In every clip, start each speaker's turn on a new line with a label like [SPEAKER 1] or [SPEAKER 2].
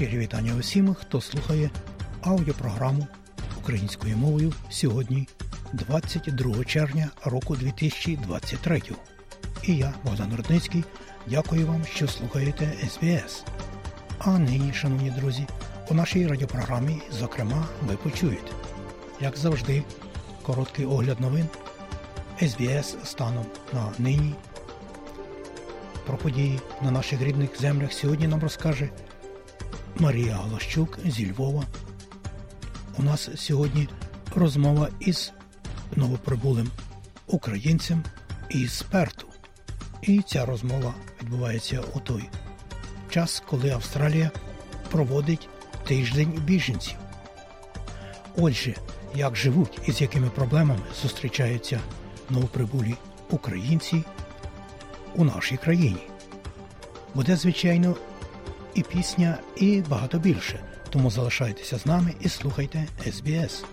[SPEAKER 1] Щирі вітання усім, хто слухає аудіопрограму українською мовою сьогодні, 22 червня року 2023. І я, Богдан Рудницький, дякую вам, що слухаєте СБС. А нині, шановні друзі, у нашій радіопрограмі, зокрема, ви почуєте, як завжди, короткий огляд новин СБС станом на нині. Про події на наших рідних землях сьогодні нам розкаже Марія Галащук зі Львова. У нас сьогодні розмова із новоприбулим українцем із Перту. І ця розмова відбувається у той час, коли Австралія проводить тиждень біженців. Отже, як живуть і з якими проблемами зустрічаються новоприбулі українці у нашій країні. Буде, звичайно, і пісня, і багато більше. Тому залишайтеся з нами і слухайте СБС.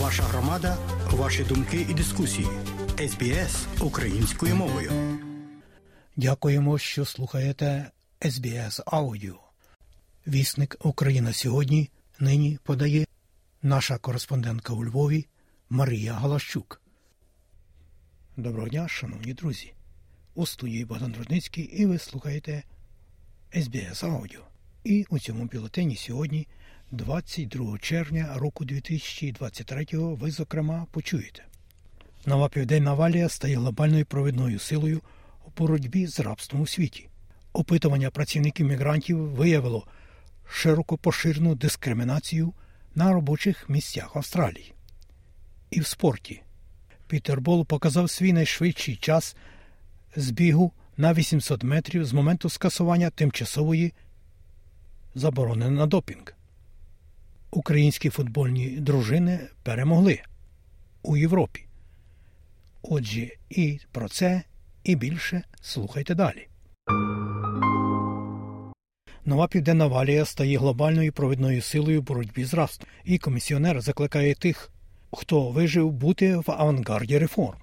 [SPEAKER 1] Ваша громада, ваші думки і дискусії. СБС українською мовою. Дякуємо, що слухаєте СБС Аудіо. Вісник Україна сьогодні нині подає наша кореспондентка у Львові Марія Галащук. Доброго дня, шановні друзі. У студії Богдан Рудницький і ви слухаєте СБС Аудіо. І у цьому бюлетені сьогодні, 22 червня року 2023 ви, зокрема, почуєте. Нова південна валія стає глобальною провідною силою у боротьбі з рабством у світі. Опитування працівників мігрантів виявило широко поширену дискримінацію на робочих місцях Австралії. І в спорті Пітер Бол показав свій найшвидший час збігу на 800 метрів з моменту скасування тимчасової заборони на допінг. Українські футбольні дружини перемогли у Європі. Отже, і про це, і більше слухайте далі. Нова південна валія стає глобальною провідною силою в боротьбі з рабством, і комісіонер закликає тих, хто вижив бути в авангарді реформ.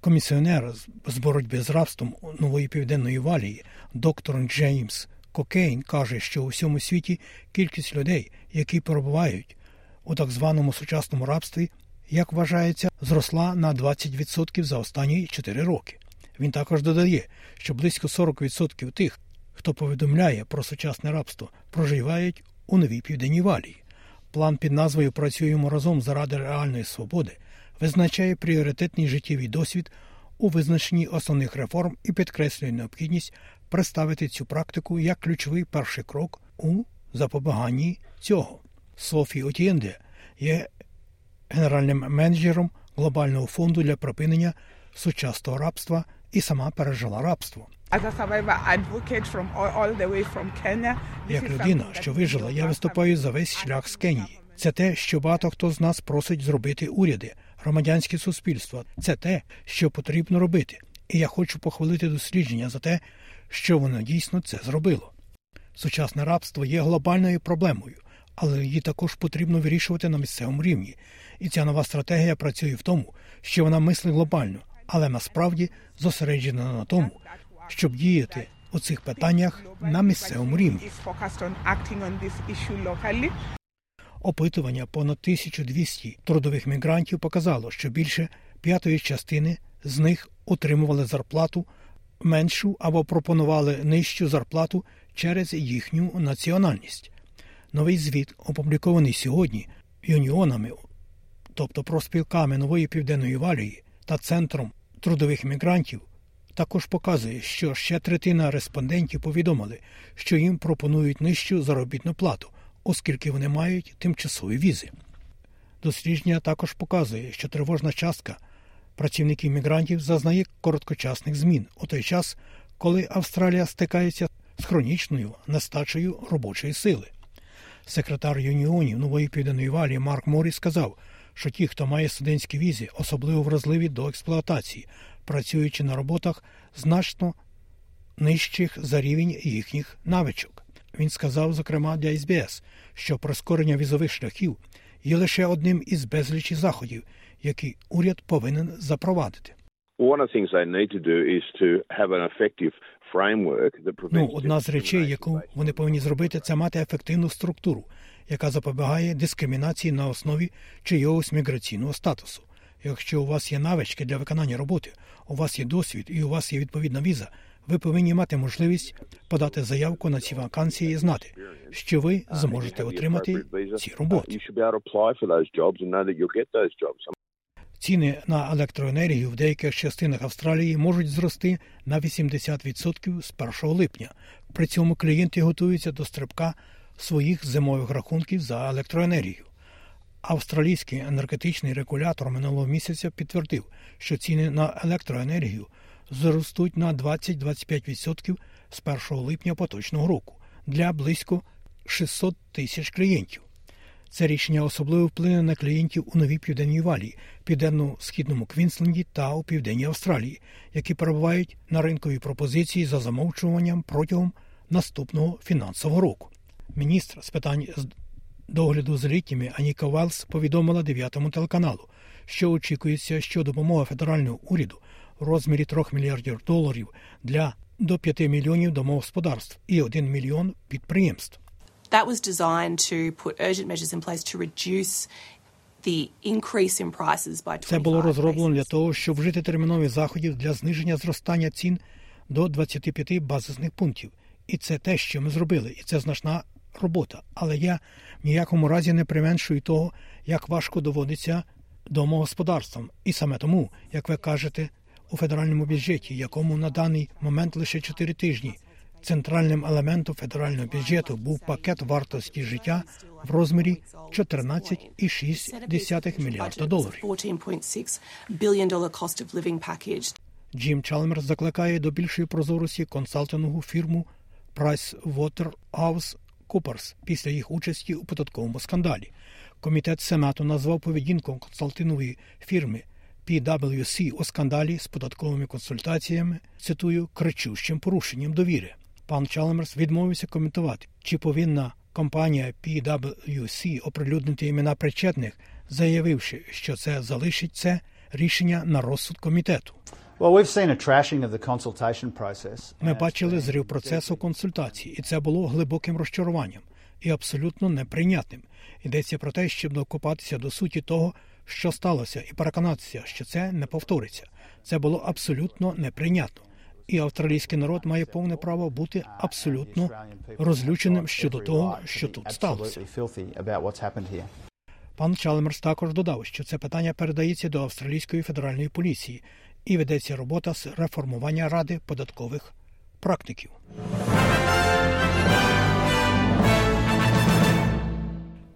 [SPEAKER 1] Комісіонер з боротьби з рабством нової південної валії, доктор Джеймс Кокейн, каже, що у всьому світі кількість людей, які перебувають у так званому сучасному рабстві, як вважається, зросла на 20% за останні 4 роки. Він також додає, що близько 40% тих, хто повідомляє про сучасне рабство, проживають у новій південній валії. План під назвою Працюємо разом заради реальної свободи визначає пріоритетний життєвий досвід у визначенні основних реформ і підкреслює необхідність представити цю практику як ключовий перший крок у запобіганні цього. Софі Отєнде є генеральним менеджером глобального фонду для припинення сучасного рабства і сама пережила рабство. Як людина, що вижила, я виступаю за весь шлях з Кенії. Це те, що багато хто з нас просить зробити уряди, громадянське суспільство. Це те, що потрібно робити. І я хочу похвалити дослідження за те, що воно дійсно це зробило. Сучасне рабство є глобальною проблемою, але її також потрібно вирішувати на місцевому рівні. І ця нова стратегія працює в тому, що вона мислить глобально, але насправді зосереджена на тому, щоб діяти у цих питаннях на місцевому рівні. Опитування понад 1200 трудових мігрантів показало, що більше п'ятої частини з них отримували зарплату меншу або пропонували нижчу зарплату через їхню національність. Новий звіт, опублікований сьогодні юніонами, тобто проспілками нової південної валії та центром трудових мігрантів, також показує, що ще третина респондентів повідомили, що їм пропонують нижчу заробітну плату, оскільки вони мають тимчасові візи. Дослідження також показує, що тривожна частка працівників мігрантів зазнає короткочасних змін у той час, коли Австралія стикається з хронічною нестачею робочої сили. Секретар юніонів нової південної валії Марк Морі сказав, що ті, хто має студентські візи, особливо вразливі до експлуатації, працюючи на роботах значно нижчих за рівень їхніх навичок. Він сказав, зокрема для СБС, що прискорення візових шляхів є лише одним із безлічі заходів, які уряд повинен запровадити. Ну, одна з речей, яку вони повинні зробити, це мати ефективну структуру, яка запобігає дискримінації на основі чийогось міграційного статусу. Якщо у вас є навички для виконання роботи, у вас є досвід і у вас є відповідна віза, ви повинні мати можливість подати заявку на ці вакансії і знати, що ви зможете отримати ці роботи. Ціни на електроенергію в деяких частинах Австралії можуть зрости на 80% з 1 липня. При цьому клієнти готуються до стрибка своїх зимових рахунків за електроенергію. Австралійський енергетичний регулятор минулого місяця підтвердив, що ціни на електроенергію зростуть на 20-25% з 1 липня поточного року для близько 600 тисяч клієнтів. Це рішення особливо вплине на клієнтів у новій південній валії, південно-східному Квінсленді та у південній Австралії, які перебувають на ринковій пропозиції за замовчуванням протягом наступного фінансового року. Міністр з питань догляду за літніми Аніка Велс повідомила 9-му телеканалу, що очікується, що допомога федерального уряду в розмірі 3 мільярдів доларів для до 5 мільйонів домогосподарств і 1 мільйон підприємств. That was designed to put urgent measures in place to reduce the increase in prices by 25 Це було розроблено для того, щоб вжити термінові заходів для зниження зростання цін до 25 базисних пунктів. І це те, що ми зробили, і це значна робота. Але я в ніякому разі не применшую того, як важко доводиться домогосподарствам. І саме тому, як ви кажете, у федеральному бюджеті, якому на даний момент лише 4 тижні. Центральним елементом федерального бюджету був пакет вартості життя в розмірі 14,6 мільярда доларів. Джим Чалмерс закликає до більшої прозорості консалтингову фірму PricewaterhouseCoopers після їх участі у податковому скандалі. Комітет Сенату назвав поведінку консалтингової фірми PwC у скандалі з податковими консультаціями. Цитую кричущим порушенням довіри. Пан Чалмерс відмовився коментувати, чи повинна компанія PwC оприлюднити імена причетних, заявивши, що це залишить це рішення на розсуд комітету. Ми бачили зрив процесу консультацій, і це було глибоким розчаруванням і абсолютно неприйнятним. Йдеться про те, щоб докопатися до суті того, що сталося, і переконатися, що це не повториться. Це було абсолютно неприйнятно і австралійський народ має повне право бути абсолютно розлюченим щодо того, що тут сталося. Пан Чалмерс також додав, що це питання передається до австралійської федеральної поліції і ведеться робота з реформування ради податкових практиків.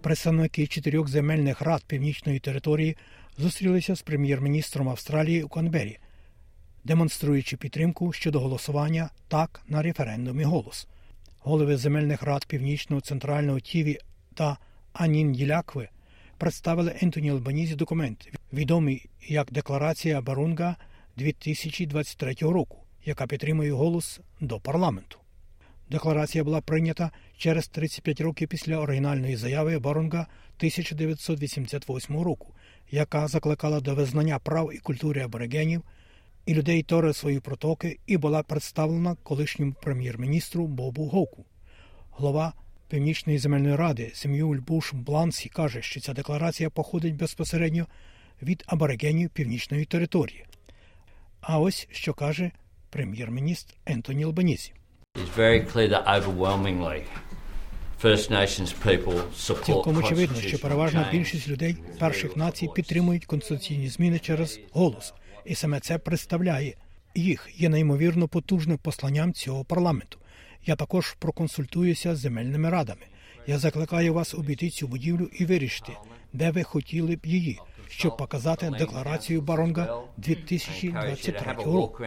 [SPEAKER 1] Представники чотирьох земельних рад північної території зустрілися з прем'єр-міністром Австралії у Канбері – демонструючи підтримку щодо голосування так на референдумі голос. Голови земельних рад Північного центрального Тіві та Анін Ділякви представили Ентоні Албанізі документ, відомий як Декларація Барунга 2023 року, яка підтримує голос до парламенту. Декларація була прийнята через 35 років після оригінальної заяви Барунга 1988 року, яка закликала до визнання прав і культури аборигенів – і людей Тори свої протоки і була представлена колишньому прем'єр-міністру Бобу Гоку. Голова Північної земельної ради Сем'юль Буш Блансі каже, що ця декларація походить безпосередньо від аборигенів північної території. А ось що каже прем'єр-міністр Ентоні Албанізі. Цілком очевидно, що переважна більшість людей перших націй підтримують конституційні зміни через голос і саме це представляє їх є неймовірно потужним посланням цього парламенту. Я також проконсультуюся з земельними радами. Я закликаю вас обійти цю будівлю і вирішити, де ви хотіли б її, щоб показати декларацію Баронга 2023 року.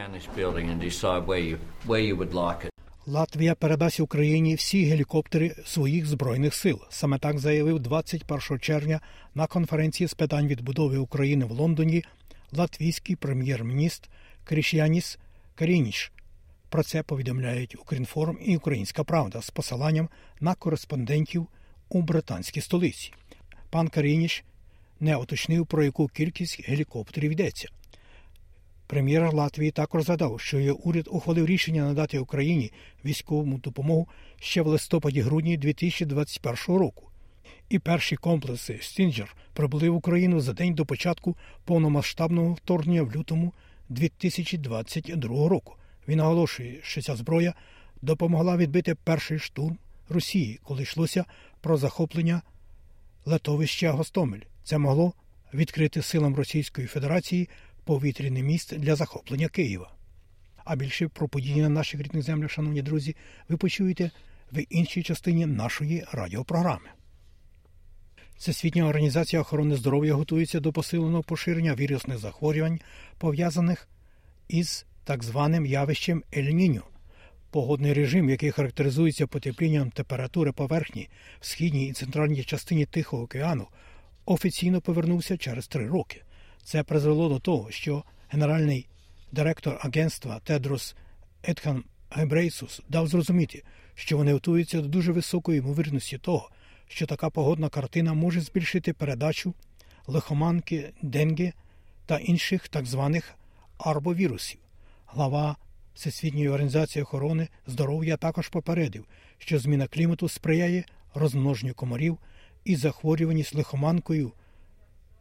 [SPEAKER 1] Латвія передасть Україні всі гелікоптери своїх збройних сил. Саме так заявив 21 червня на конференції з питань відбудови України в Лондоні латвійський прем'єр-міністр Крішяніс Карініш. Про це повідомляють Укрінформ і Українська Правда з посиланням на кореспондентів у британській столиці. Пан Карініш не уточнив, про яку кількість гелікоптерів йдеться. Прем'єр Латвії також згадав, що її уряд ухвалив рішення надати Україні військову допомогу ще в листопаді-грудні 2021 року. І перші комплекси Стінджер прибули в Україну за день до початку повномасштабного вторгнення в лютому 2022 року. Він наголошує, що ця зброя допомогла відбити перший штурм Росії, коли йшлося про захоплення летовища Гостомель. Це могло відкрити силам Російської Федерації повітряний міст для захоплення Києва. А більше про події на наших рідних землях, шановні друзі, ви почуєте в іншій частині нашої радіопрограми. Всесвітня організація охорони здоров'я готується до посиленого поширення вірусних захворювань, пов'язаних із так званим явищем Ель-Ніньо. Погодний режим, який характеризується потеплінням температури поверхні в східній і центральній частині Тихого океану, офіційно повернувся через три роки. Це призвело до того, що генеральний директор агентства Тедрос Едхан Гебрейсус дав зрозуміти, що вони готуються до дуже високої ймовірності того, що така погодна картина може збільшити передачу лихоманки, денге та інших так званих арбовірусів. Глава Всесвітньої організації охорони здоров'я також попередив, що зміна клімату сприяє розмноженню комарів і захворюваність лихоманкою.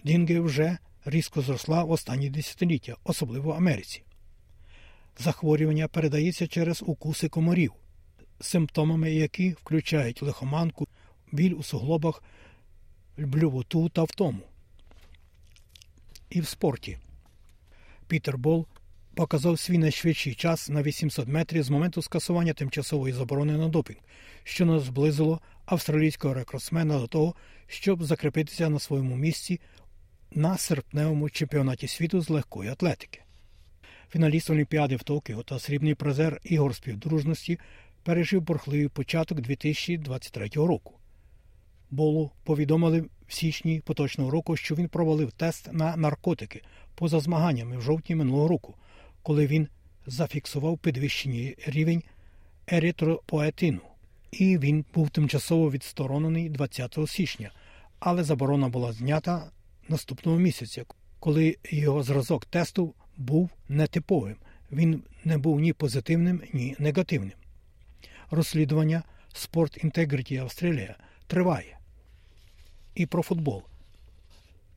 [SPEAKER 1] Дінге вже різко зросла в останні десятиліття, особливо в Америці. Захворювання передається через укуси комарів, симптомами які включають лихоманку, біль у суглобах, блювоту та втому. І в спорті. Пітер Бол показав свій найшвидший час на 800 метрів з моменту скасування тимчасової заборони на допінг, що нас зблизило австралійського рекордсмена до того, щоб закріпитися на своєму місці на серпневому чемпіонаті світу з легкої атлетики. Фіналіст Олімпіади в Токіо та срібний призер ігор співдружності пережив борхливий початок 2023 року. Болу повідомили в січні поточного року, що він провалив тест на наркотики поза змаганнями в жовтні минулого року, коли він зафіксував підвищений рівень еритропоетину. І він був тимчасово відсторонений 20 січня, але заборона була знята наступного місяця, коли його зразок тесту був нетиповим. Він не був ні позитивним, ні негативним. Розслідування Sport Integrity Австралія триває. І про футбол.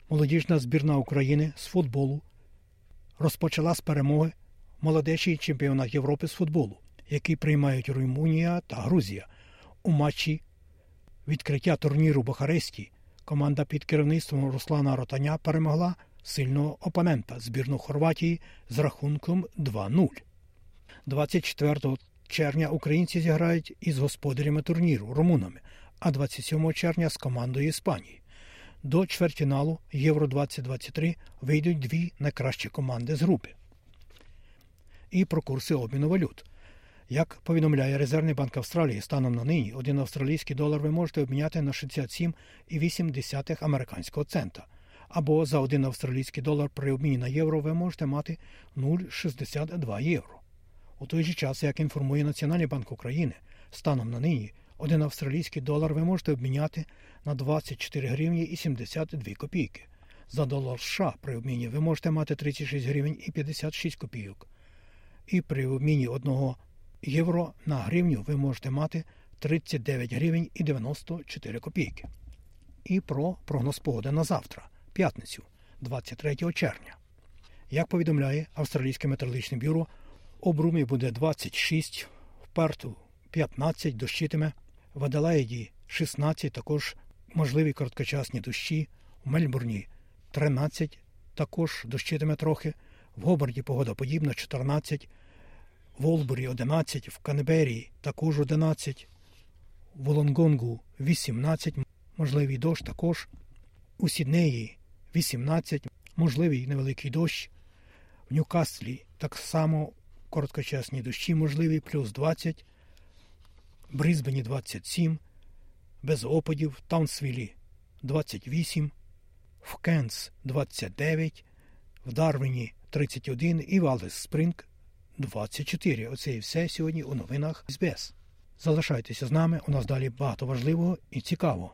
[SPEAKER 1] Молодіжна збірна України з футболу розпочала з перемоги молодечий чемпіонат Європи з футболу, який приймають Румунія та Грузія. У матчі відкриття турніру Бухаресті команда під керівництвом Руслана Ротаня перемогла сильного опонента збірну Хорватії з рахунком 2-0. 24 червня українці зіграють із господарями турніру румунами, а 27 червня з командою Іспанії. До чвертьфіналу Євро 2023 вийдуть дві найкращі команди з групи. І про курси обміну валют. Як повідомляє Резервний банк Австралії, станом на нині один австралійський долар ви можете обміняти на 67,8 американського цента. Або за один австралійський долар при обміні на євро ви можете мати 0,62 євро. У той же час, як інформує Національний банк України, станом на нині один австралійський долар ви можете обміняти на 24 гривні і 72 копійки. За долар США при обміні ви можете мати 36 гривень і 56 копійок. І при обміні одного євро на гривню ви можете мати 39 гривень і 94 копійки. І про прогноз погоди на завтра, п'ятницю, 23 червня. Як повідомляє Австралійське метеорологічне бюро, обрумі буде 26, в Перту 15 дощитиме, в Аделаїді 16, також можливі короткочасні дощі, в Мельбурні 13, також дощитиме трохи, в Гобарді погода подібна 14, в Олбурі 11, в Канберії також 11, в Волонгонгу 18, можливий дощ також, у Сіднеї 18, можливий невеликий дощ, в Ньюкаслі так само короткочасні дощі, можливі, плюс 20, в Брисбені 27, без опадів, Таунсвілі 28, в Кенс 29, в Дарвіні 31 і в Алес Спринг 24. Оце і все сьогодні у новинах СБС. Залишайтеся з нами. У нас далі багато важливого і цікавого.